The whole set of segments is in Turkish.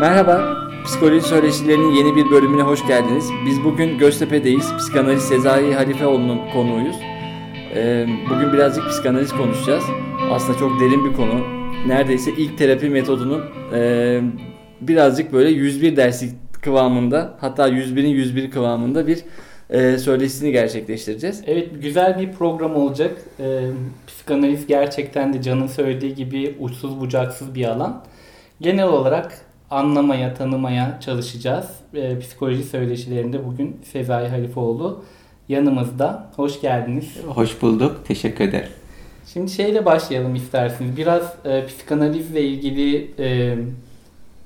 Merhaba, Psikoloji Söyleşilerinin yeni bir bölümüne hoş geldiniz. Biz bugün Göztepe'deyiz. Psikanaliz Sezai Halifeoğlu'nun konuğuyuz. Ee, bugün birazcık psikanaliz konuşacağız. Aslında çok derin bir konu. Neredeyse ilk terapi metodunun e, birazcık böyle 101 derslik kıvamında hatta 101'in 101 kıvamında bir e, söyleşisini gerçekleştireceğiz. Evet güzel bir program olacak. Ee, psikanaliz gerçekten de Can'ın söylediği gibi uçsuz bucaksız bir alan. Genel olarak anlamaya, tanımaya çalışacağız. Ee, psikoloji söyleşilerinde bugün Sezai Halifoğlu yanımızda. Hoş geldiniz. Hoş bulduk. Teşekkür ederim. Şimdi şeyle başlayalım isterseniz. Biraz e, psikanalizle ilgili e,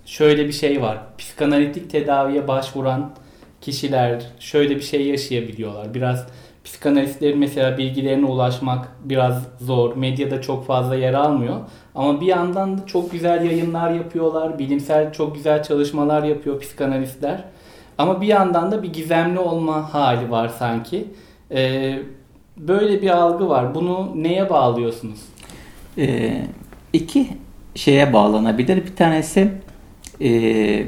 şöyle bir şey var. Psikanalitik tedaviye başvuran kişiler şöyle bir şey yaşayabiliyorlar. Biraz psikanalistlerin mesela bilgilerine ulaşmak biraz zor. Medyada çok fazla yer almıyor. Ama bir yandan da çok güzel yayınlar yapıyorlar. Bilimsel çok güzel çalışmalar yapıyor psikanalistler. Ama bir yandan da bir gizemli olma hali var sanki. Ee, böyle bir algı var. Bunu neye bağlıyorsunuz? Ee, iki şeye bağlanabilir. Bir tanesi e,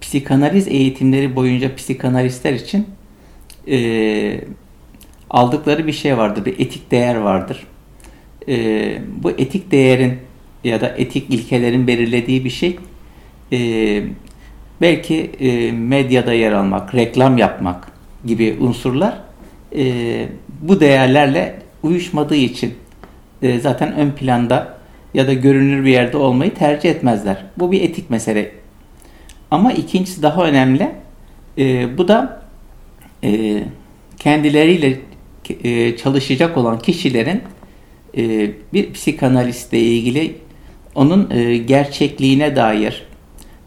psikanaliz eğitimleri boyunca psikanalistler için e, aldıkları bir şey vardır. Bir etik değer vardır. E, bu etik değerin ya da etik ilkelerin belirlediği bir şey e, belki e, medyada yer almak, reklam yapmak gibi unsurlar e, bu değerlerle uyuşmadığı için e, zaten ön planda ya da görünür bir yerde olmayı tercih etmezler. Bu bir etik mesele. Ama ikincisi daha önemli. E, bu da e, kendileriyle e, çalışacak olan kişilerin e, bir psikanalistle ilgili onun e, gerçekliğine dair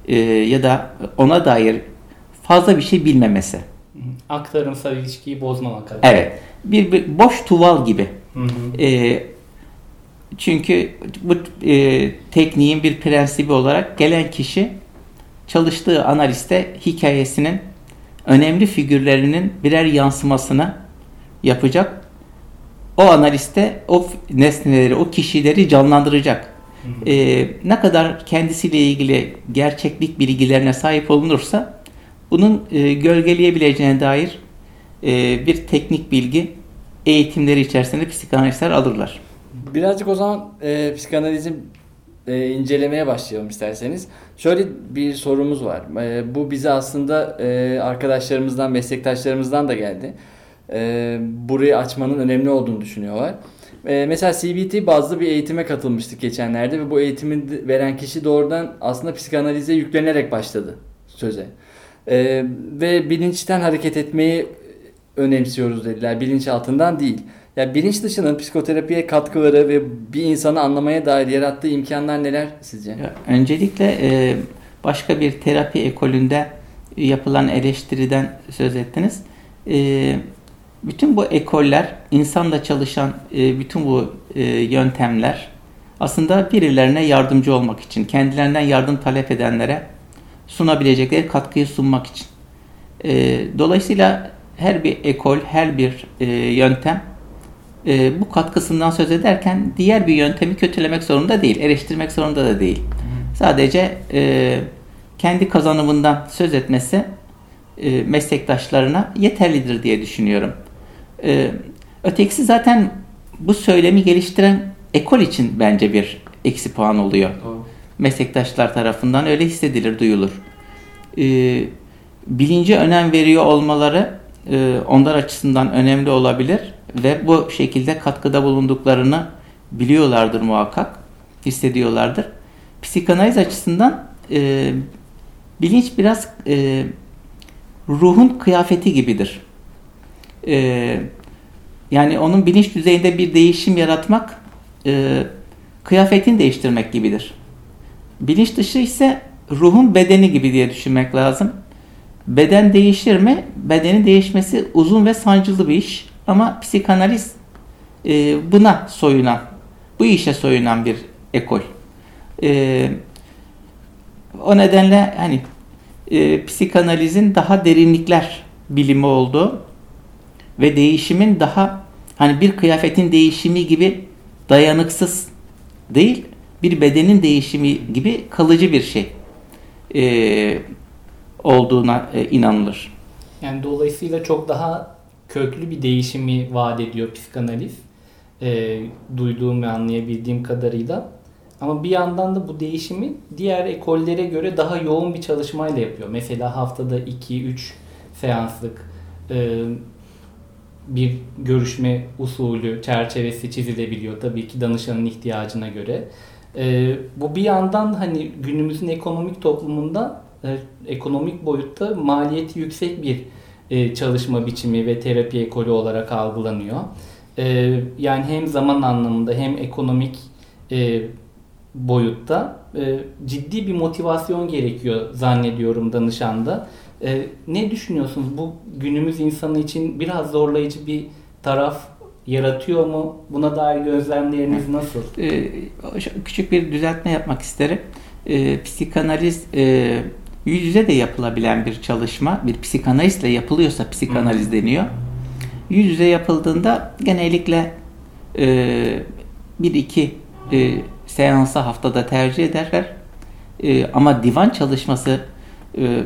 e, ya da ona dair fazla bir şey bilmemesi. Aktarımsal ilişkiyi bozmamak adına. Evet. Bir, bir boş tuval gibi. Hı hı. E, çünkü bu e, tekniğin bir prensibi olarak gelen kişi çalıştığı analiste hikayesinin önemli figürlerinin birer yansımasını yapacak. O analiste o nesneleri, o kişileri canlandıracak. Ee, ne kadar kendisiyle ilgili gerçeklik bilgilerine sahip olunursa bunun e, gölgeleyebileceğine dair e, bir teknik bilgi eğitimleri içerisinde psikanalistler alırlar. Birazcık o zaman e, psikanalizin e, incelemeye başlayalım isterseniz. Şöyle bir sorumuz var. E, bu bize aslında e, arkadaşlarımızdan, meslektaşlarımızdan da geldi. E, burayı açmanın önemli olduğunu düşünüyorlar. E, mesela CBT bazlı bir eğitime katılmıştık geçenlerde ve bu eğitimi veren kişi doğrudan aslında psikanalize yüklenerek başladı söze. E, ve bilinçten hareket etmeyi önemsiyoruz dediler. Bilinç altından değil. Yani bilinç dışının psikoterapiye katkıları ve bir insanı anlamaya dair yarattığı imkanlar neler sizce? Ya, öncelikle e, başka bir terapi ekolünde yapılan eleştiriden söz ettiniz. E, bütün bu ekoller, insanla çalışan e, bütün bu e, yöntemler aslında birilerine yardımcı olmak için, kendilerinden yardım talep edenlere sunabilecekleri katkıyı sunmak için. E, dolayısıyla her bir ekol, her bir yöntem bu katkısından söz ederken diğer bir yöntemi kötülemek zorunda değil, eleştirmek zorunda da değil. Sadece kendi kazanımından söz etmesi meslektaşlarına yeterlidir diye düşünüyorum. E, ötekisi zaten bu söylemi geliştiren ekol için bence bir eksi puan oluyor. Doğru. Meslektaşlar tarafından öyle hissedilir, duyulur. E, bilince önem veriyor olmaları e, onlar açısından önemli olabilir ve bu şekilde katkıda bulunduklarını biliyorlardır muhakkak, hissediyorlardır. Psikanaliz açısından e, bilinç biraz e, ruhun kıyafeti gibidir. E, yani onun bilinç düzeyinde bir değişim yaratmak e, kıyafetini değiştirmek gibidir. Bilinç dışı ise ruhun bedeni gibi diye düşünmek lazım. Beden değişir mi? Bedenin değişmesi uzun ve sancılı bir iş. Ama psikanaliz e, buna soyunan, bu işe soyunan bir ekol. E, o nedenle hani e, psikanalizin daha derinlikler bilimi olduğu ve değişimin daha hani bir kıyafetin değişimi gibi dayanıksız değil, bir bedenin değişimi gibi kalıcı bir şey. e, olduğuna e, inanılır. Yani dolayısıyla çok daha köklü bir değişimi vaat ediyor psikanaliz. E, duyduğum ve anlayabildiğim kadarıyla. Ama bir yandan da bu değişimi diğer ekollere göre daha yoğun bir çalışmayla yapıyor. Mesela haftada 2-3 seanslık e, bir görüşme usulü, çerçevesi çizilebiliyor. Tabii ki danışanın ihtiyacına göre. E, bu bir yandan hani günümüzün ekonomik toplumunda e, ekonomik boyutta maliyeti yüksek bir e, çalışma biçimi ve terapi ekolü olarak algılanıyor. E, yani hem zaman anlamında hem ekonomik e, boyutta e, ciddi bir motivasyon gerekiyor zannediyorum danışanda. E, ne düşünüyorsunuz? Bu günümüz insanı için biraz zorlayıcı bir taraf yaratıyor mu? Buna dair gözlemleriniz nasıl? E, küçük bir düzeltme yapmak isterim. E, psikanaliz e, yüz yüze de yapılabilen bir çalışma. Bir psikanalistle yapılıyorsa psikanaliz deniyor. Yüz yüze yapıldığında genellikle e, bir iki e, seansa haftada tercih ederler. E, ama divan çalışması e,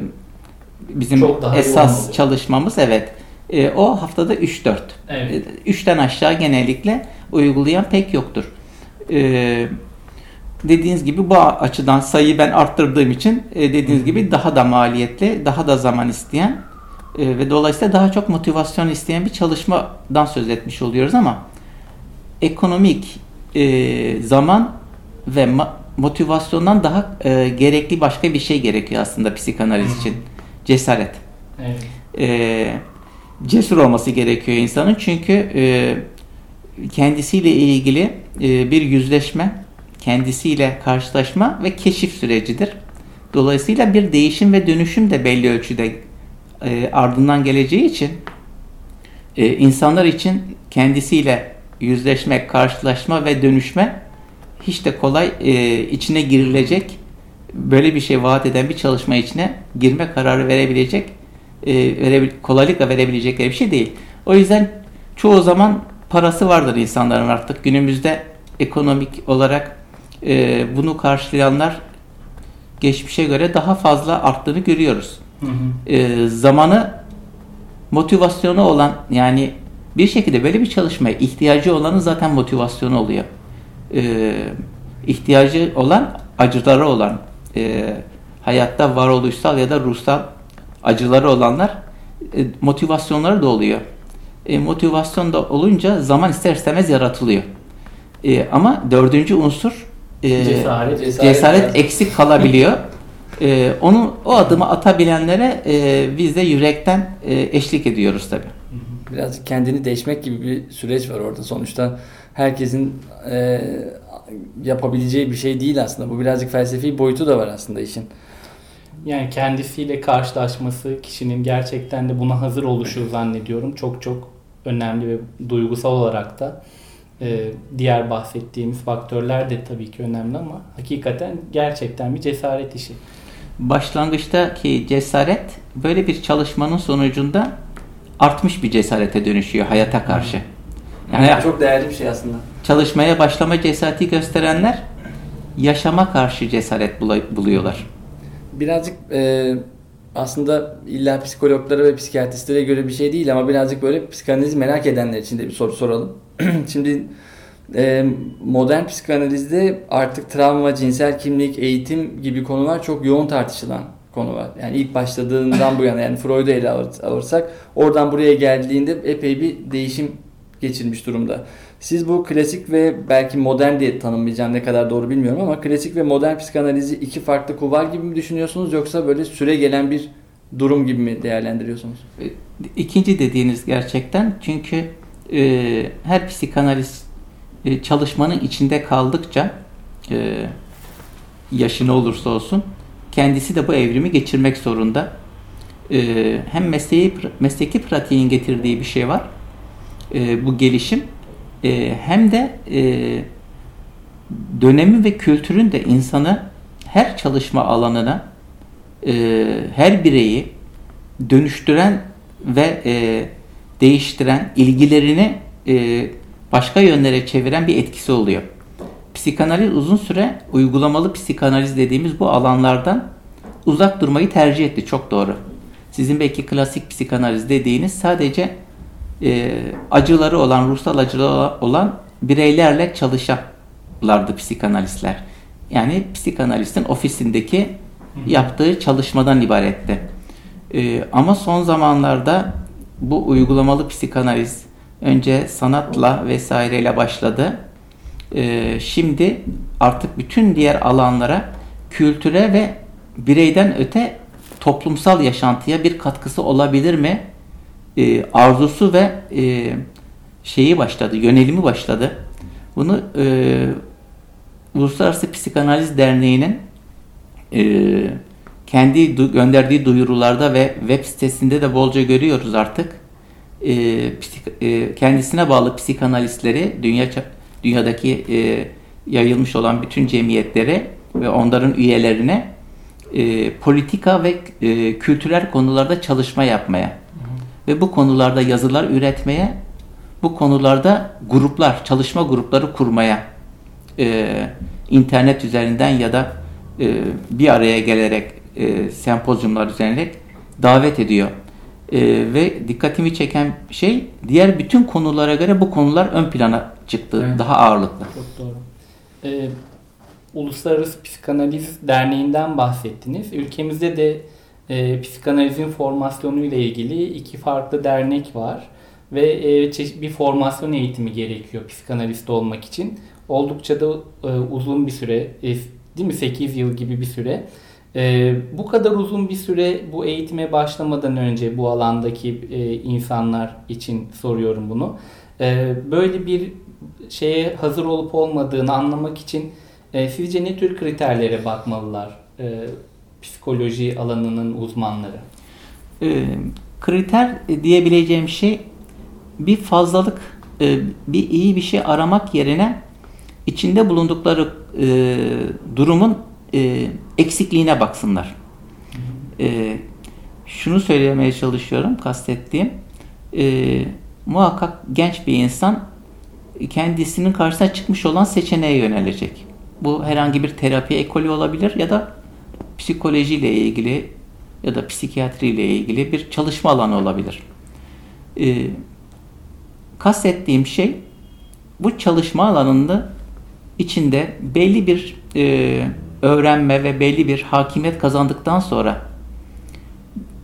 bizim esas çalışmamız evet. E, o haftada 3-4. Evet. 3'ten aşağı genellikle uygulayan pek yoktur. E, dediğiniz gibi bu açıdan sayıyı ben arttırdığım için e, dediğiniz gibi daha da maliyetli, daha da zaman isteyen e, ve dolayısıyla daha çok motivasyon isteyen bir çalışmadan söz etmiş oluyoruz ama ekonomik e, zaman ve ma- motivasyondan daha e, gerekli başka bir şey gerekiyor aslında psikanaliz için. Cesaret. Evet. E, cesur olması gerekiyor insanın çünkü e, kendisiyle ilgili e, bir yüzleşme, kendisiyle karşılaşma ve keşif sürecidir. Dolayısıyla bir değişim ve dönüşüm de belli ölçüde e, ardından geleceği için e, insanlar için kendisiyle yüzleşmek, karşılaşma ve dönüşme hiç de kolay e, içine girilecek böyle bir şey vaat eden bir çalışma içine girme kararı verebilecek e, verebil- kolaylıkla verebilecekleri bir şey değil. O yüzden çoğu zaman parası vardır insanların artık günümüzde ekonomik olarak e, bunu karşılayanlar geçmişe göre daha fazla arttığını görüyoruz. Hı hı. E, zamanı motivasyonu olan yani bir şekilde böyle bir çalışmaya ihtiyacı olanın zaten motivasyonu oluyor. E, ihtiyacı olan acıları olan e, hayatta varoluşsal ya da ruhsal acıları olanlar e, motivasyonları da oluyor. E, motivasyon da olunca zaman ister istemez yaratılıyor. E, ama dördüncü unsur e, Cesaret. Cesaret. cesaret eksik kalabiliyor. E, onu o adımı atabilenlere e, biz de yürekten e, eşlik ediyoruz tabii. Birazcık kendini değişmek gibi bir süreç var orada. Sonuçta herkesin e, yapabileceği bir şey değil aslında. Bu birazcık felsefi boyutu da var aslında işin. Yani kendisiyle karşılaşması, kişinin gerçekten de buna hazır oluşu zannediyorum. Çok çok önemli ve duygusal olarak da e, diğer bahsettiğimiz faktörler de tabii ki önemli ama hakikaten gerçekten bir cesaret işi. Başlangıçtaki cesaret böyle bir çalışmanın sonucunda artmış bir cesarete dönüşüyor hayata karşı. Yani çok değerli bir şey aslında. Çalışmaya başlama cesareti gösterenler yaşama karşı cesaret buluyorlar. Birazcık e, aslında illa psikologlara ve psikiyatristlere göre bir şey değil ama birazcık böyle psikanalizi merak edenler için de bir soru soralım. Şimdi e, modern psikanalizde artık travma, cinsel kimlik, eğitim gibi konular çok yoğun tartışılan konular. Yani ilk başladığından bu yana yani Freud'u ele alır- alırsak oradan buraya geldiğinde epey bir değişim geçirmiş durumda. Siz bu klasik ve belki modern diye tanımlayacağım ne kadar doğru bilmiyorum ama klasik ve modern psikanalizi iki farklı kulvar gibi mi düşünüyorsunuz yoksa böyle süre gelen bir durum gibi mi değerlendiriyorsunuz? İkinci dediğiniz gerçekten çünkü e, her psikanaliz e, çalışmanın içinde kaldıkça e, yaşı ne olursa olsun kendisi de bu evrimi geçirmek zorunda. E, hem mesleği, mesleki pratiğin getirdiği bir şey var. E, bu gelişim e, hem de e, dönemi ve kültürün de insanı her çalışma alanına e, her bireyi dönüştüren ve e, değiştiren, ilgilerini e, başka yönlere çeviren bir etkisi oluyor. Psikanaliz uzun süre uygulamalı psikanaliz dediğimiz bu alanlardan uzak durmayı tercih etti. Çok doğru. Sizin belki klasik psikanaliz dediğiniz sadece e, acıları olan, ruhsal acıları olan bireylerle çalışanlardı psikanalistler. Yani psikanalistin ofisindeki yaptığı çalışmadan ibaretti. E, ama son zamanlarda bu uygulamalı psikanaliz önce sanatla vesaireyle başladı. E, şimdi artık bütün diğer alanlara kültüre ve bireyden öte toplumsal yaşantıya bir katkısı olabilir mi? E, arzusu ve e, şeyi başladı, yönelimi başladı. Bunu e, Uluslararası Psikanaliz Derneği'nin e, kendi du- gönderdiği duyurularda ve web sitesinde de bolca görüyoruz artık. E, e, kendisine bağlı psikanalistleri dünya dünyadaki e, yayılmış olan bütün cemiyetlere ve onların üyelerine e, politika ve e, kültürel konularda çalışma yapmaya ve bu konularda yazılar üretmeye, bu konularda gruplar, çalışma grupları kurmaya e, internet üzerinden ya da e, bir araya gelerek e, sempozyumlar düzenleyerek davet ediyor. E, ve dikkatimi çeken şey diğer bütün konulara göre bu konular ön plana çıktı. Evet. Daha ağırlıklı. Çok doğru. Ee, Uluslararası Psikanaliz Derneği'nden bahsettiniz. Ülkemizde de e, psikanalizin formasyonu ile ilgili iki farklı dernek var ve e, bir formasyon eğitimi gerekiyor psikanalist olmak için. Oldukça da e, uzun bir süre, e, değil mi? 8 yıl gibi bir süre. E, bu kadar uzun bir süre bu eğitime başlamadan önce bu alandaki e, insanlar için soruyorum bunu. E, böyle bir şeye hazır olup olmadığını anlamak için e, sizce ne tür kriterlere bakmalılar e, psikoloji alanının uzmanları? E, kriter diyebileceğim şey bir fazlalık, e, bir iyi bir şey aramak yerine içinde bulundukları e, durumun e, eksikliğine baksınlar. E, şunu söylemeye çalışıyorum, kastettiğim e, muhakkak genç bir insan kendisinin karşısına çıkmış olan seçeneğe yönelecek. Bu herhangi bir terapi ekolü olabilir ya da psikolojiyle ilgili ya da psikiyatriyle ilgili bir çalışma alanı olabilir. E, kastettiğim şey bu çalışma alanında içinde belli bir e, öğrenme ve belli bir hakimiyet kazandıktan sonra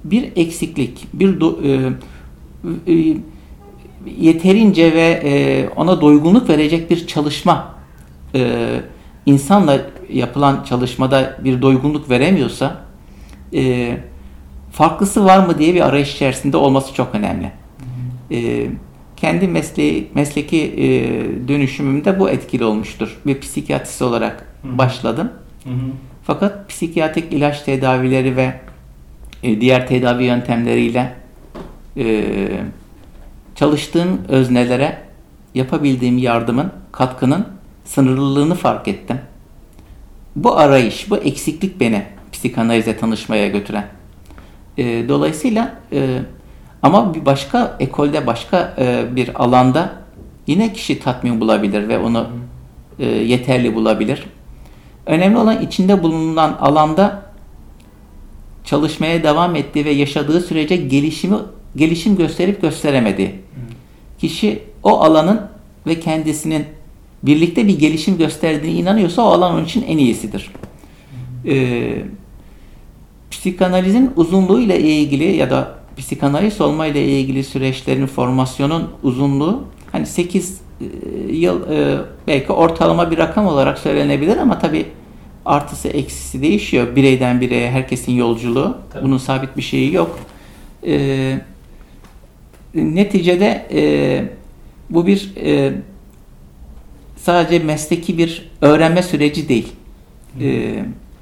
bir eksiklik, bir do, e, e, yeterince ve e, ona doygunluk verecek bir çalışma e, insanla yapılan çalışmada bir doygunluk veremiyorsa e, farklısı var mı diye bir arayış içerisinde olması çok önemli. E, kendi mesleği, mesleki e, dönüşümümde bu etkili olmuştur. Bir psikiyatrist olarak Hı. başladım. Hı hı. Fakat psikiyatrik ilaç tedavileri ve e, diğer tedavi yöntemleriyle e, çalıştığım öznelere yapabildiğim yardımın, katkının sınırlılığını fark ettim. Bu arayış, bu eksiklik beni psikanalize tanışmaya götüren. E, dolayısıyla e, ama bir başka ekolde, başka e, bir alanda yine kişi tatmin bulabilir ve onu e, yeterli bulabilir. Önemli olan içinde bulunan alanda çalışmaya devam ettiği ve yaşadığı sürece gelişimi gelişim gösterip gösteremediği. Kişi o alanın ve kendisinin birlikte bir gelişim gösterdiğine inanıyorsa o alan onun için en iyisidir. Ee, psikanalizin uzunluğu ile ilgili ya da psikanaliz olma ile ilgili süreçlerin formasyonun uzunluğu hani 8 e, yıl e, belki ortalama bir rakam olarak söylenebilir ama tabi artısı eksisi değişiyor. Bireyden bireye herkesin yolculuğu. Tabii. Bunun sabit bir şeyi yok. E, neticede e, bu bir e, sadece mesleki bir öğrenme süreci değil. E,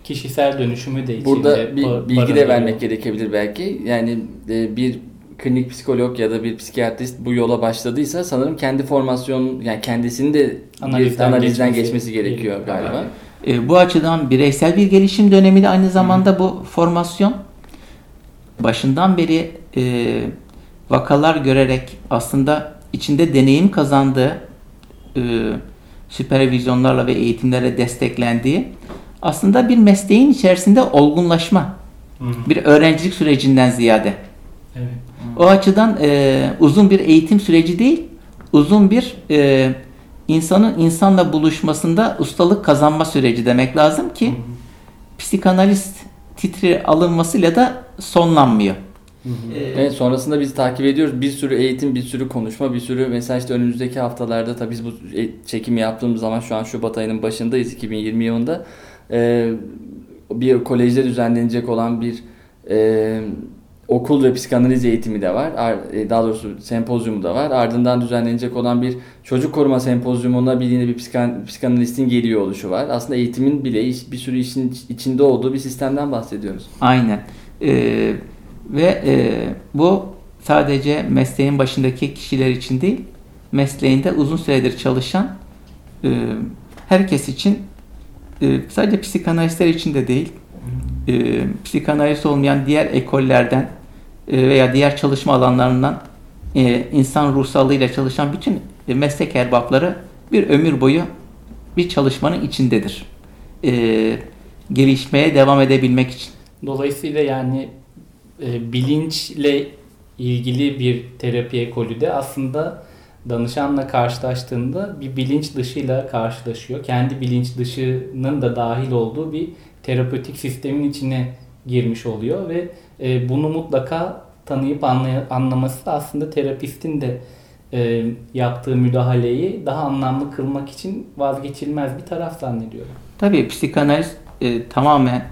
Kişisel dönüşümü de içinde Burada bir bilgi de vermek gerekebilir belki. Yani e, bir klinik psikolog ya da bir psikiyatrist bu yola başladıysa sanırım kendi formasyon yani kendisinin de Analizden bir analizden geçmesi geçmesi gerekiyor gerekiyor. galiba. E, bu açıdan bireysel bir gelişim dönemi de aynı zamanda bu formasyon başından beri e, vakalar görerek aslında içinde deneyim kazandığı e, süpervizyonlarla ve eğitimlere desteklendiği aslında bir mesleğin içerisinde olgunlaşma Hı hı. Bir öğrencilik sürecinden ziyade. Evet. O açıdan e, uzun bir eğitim süreci değil, uzun bir e, insanın insanla buluşmasında ustalık kazanma süreci demek lazım ki psikanalist titri alınmasıyla da sonlanmıyor. E, Evet sonrasında biz takip ediyoruz. Bir sürü eğitim, bir sürü konuşma, bir sürü mesela işte önümüzdeki haftalarda tabii biz bu e- çekimi yaptığımız zaman şu an Şubat ayının başındayız 2020 yılında. Ee, bir kolejde düzenlenecek olan bir e, okul ve psikanaliz eğitimi de var. Ar- e, Daha doğrusu sempozyumu da var. Ardından düzenlenecek olan bir çocuk koruma sempozyumuna bir yine bir psikan, psikanalistin geliyor oluşu var. Aslında eğitimin bile iş- bir sürü işin içinde olduğu bir sistemden bahsediyoruz. Aynen. Ee, ve e, bu sadece mesleğin başındaki kişiler için değil, mesleğinde uzun süredir çalışan e, herkes için e, sadece psikanalistler için de değil, e, psikanalist olmayan diğer ekollerden e, veya diğer çalışma alanlarından e, insan ruh sağlığıyla çalışan bütün e, meslek erbapları bir ömür boyu bir çalışmanın içindedir. E, gelişmeye devam edebilmek için. Dolayısıyla yani e, bilinçle ilgili bir terapi ekolü de aslında danışanla karşılaştığında bir bilinç dışıyla karşılaşıyor. Kendi bilinç dışının da dahil olduğu bir terapötik sistemin içine girmiş oluyor ve e, bunu mutlaka tanıyıp anlay- anlaması da aslında terapistin de e, yaptığı müdahaleyi daha anlamlı kılmak için vazgeçilmez bir taraf zannediyorum. Tabii psikanaliz e, tamamen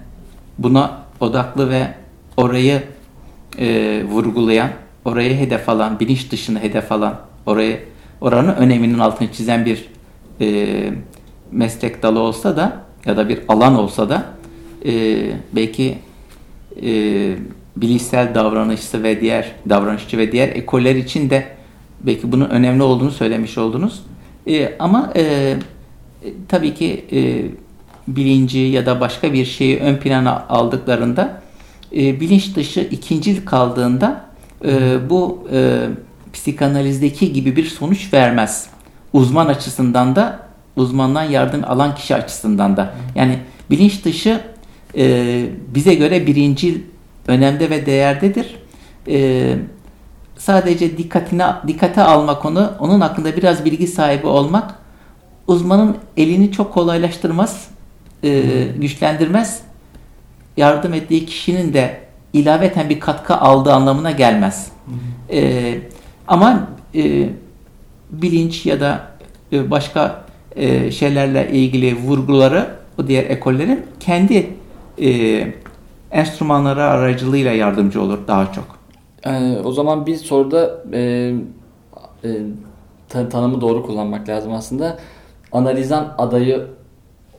buna odaklı ve orayı e, vurgulayan, orayı hedef alan, bilinç dışını hedef alan, orayı oranın öneminin altını çizen bir e, meslek dalı olsa da ya da bir alan olsa da e, belki e, bilişsel davranışçı ve diğer davranışçı ve diğer ekoller için de belki bunun önemli olduğunu söylemiş oldunuz. E, ama e, e, tabii ki e, bilinci ya da başka bir şeyi ön plana aldıklarında e, bilinç dışı ikincil kaldığında e, bu e, psikanalizdeki gibi bir sonuç vermez. Uzman açısından da uzmandan yardım alan kişi açısından da. Yani bilinç dışı e, bize göre birincil önemde ve değerdedir. E, sadece dikkatine dikkate almak onu, onun hakkında biraz bilgi sahibi olmak uzmanın elini çok kolaylaştırmaz, e, güçlendirmez. Yardım ettiği kişinin de ilaveten bir katkı aldığı anlamına gelmez. E, ama e, bilinç ya da e, başka e, şeylerle ilgili vurguları o diğer ekollerin kendi e, enstrümanları aracılığıyla yardımcı olur daha çok. Ee, o zaman bir soruda e, e, ta- tanımı doğru kullanmak lazım aslında. Analizan adayı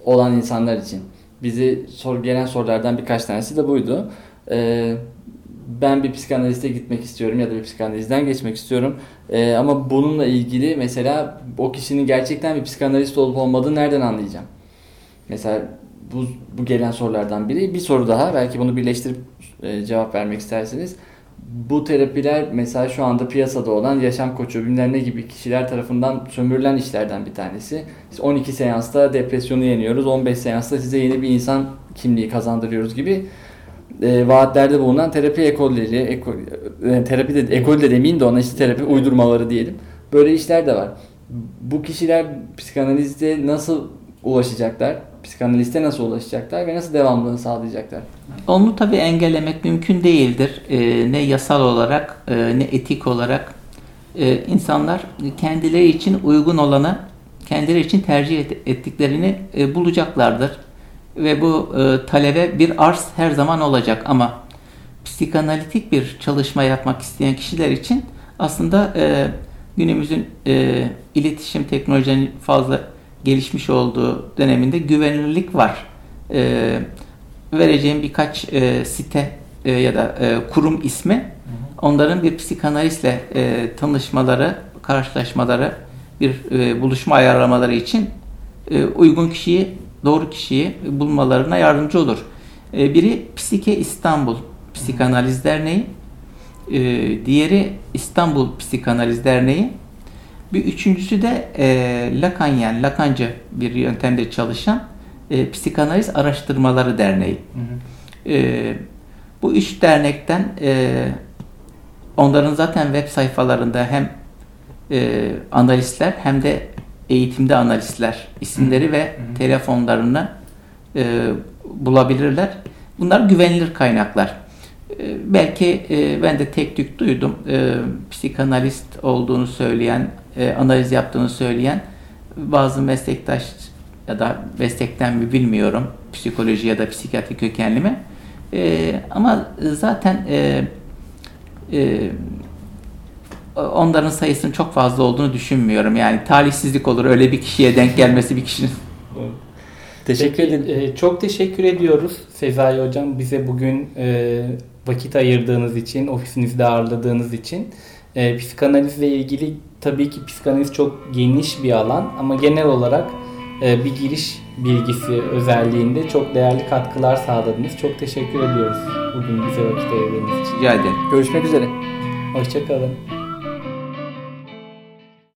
olan insanlar için. Bizi sor, gelen sorulardan birkaç tanesi de buydu. Ee, ben bir psikanaliste gitmek istiyorum ya da bir psikanalizden geçmek istiyorum. Ee, ama bununla ilgili mesela o kişinin gerçekten bir psikanalist olup olmadığını nereden anlayacağım? Mesela bu, bu gelen sorulardan biri. Bir soru daha belki bunu birleştirip e, cevap vermek isterseniz. Bu terapiler mesela şu anda piyasada olan yaşam koçu bilmem ne gibi kişiler tarafından sömürülen işlerden bir tanesi. Biz 12 seansta depresyonu yeniyoruz, 15 seansta size yeni bir insan kimliği kazandırıyoruz gibi e, vaatlerde bulunan terapi ekolleri, ekol, e, terapi de, ekol de demeyeyim de ona işte terapi uydurmaları diyelim. Böyle işler de var. Bu kişiler psikanalizde nasıl ulaşacaklar? Psikanaliste nasıl ulaşacaklar ve nasıl devamlılığını sağlayacaklar? Onu tabii engellemek mümkün değildir. Ee, ne yasal olarak e, ne etik olarak. Ee, insanlar kendileri için uygun olanı kendileri için tercih et- ettiklerini e, bulacaklardır. Ve bu e, talebe bir arz her zaman olacak ama psikanalitik bir çalışma yapmak isteyen kişiler için aslında e, günümüzün e, iletişim teknolojilerinin fazla gelişmiş olduğu döneminde güvenilirlik var. E, vereceğim birkaç e, site e, ya da e, kurum ismi onların bir psikanalistle e, tanışmaları, karşılaşmaları, bir e, buluşma ayarlamaları için e, uygun kişiyi, doğru kişiyi bulmalarına yardımcı olur. E, biri Psike İstanbul Psikanaliz Derneği, e, diğeri İstanbul Psikanaliz Derneği, bir üçüncüsü de e, Lakanyen, Lakancı bir yöntemde çalışan e, Psikanaliz Araştırmaları Derneği. E, Bu üç dernekten e, onların zaten web sayfalarında hem e, analistler hem de eğitimde analistler isimleri ve telefonlarını e, bulabilirler. Bunlar güvenilir kaynaklar. E, belki e, ben de tek tük duydum. E, psikanalist olduğunu söyleyen, e, analiz yaptığını söyleyen bazı meslektaş ya da meslekten mi bilmiyorum psikoloji ya da psikiyatri kökenli mi. E, ama zaten e, e, onların sayısının çok fazla olduğunu düşünmüyorum. Yani talihsizlik olur öyle bir kişiye denk gelmesi bir kişinin. Teşekkür Peki, ederim. e, çok teşekkür ediyoruz Sezai Hocam bize bugün e, vakit ayırdığınız için, ofisinizde ağırladığınız için. E, psikanalizle ilgili tabii ki psikanaliz çok geniş bir alan ama genel olarak e, bir giriş bilgisi özelliğinde çok değerli katkılar sağladınız. Çok teşekkür ediyoruz bugün bize vakit ayırdığınız için. Rica ederim. Görüşmek üzere. Hoşçakalın.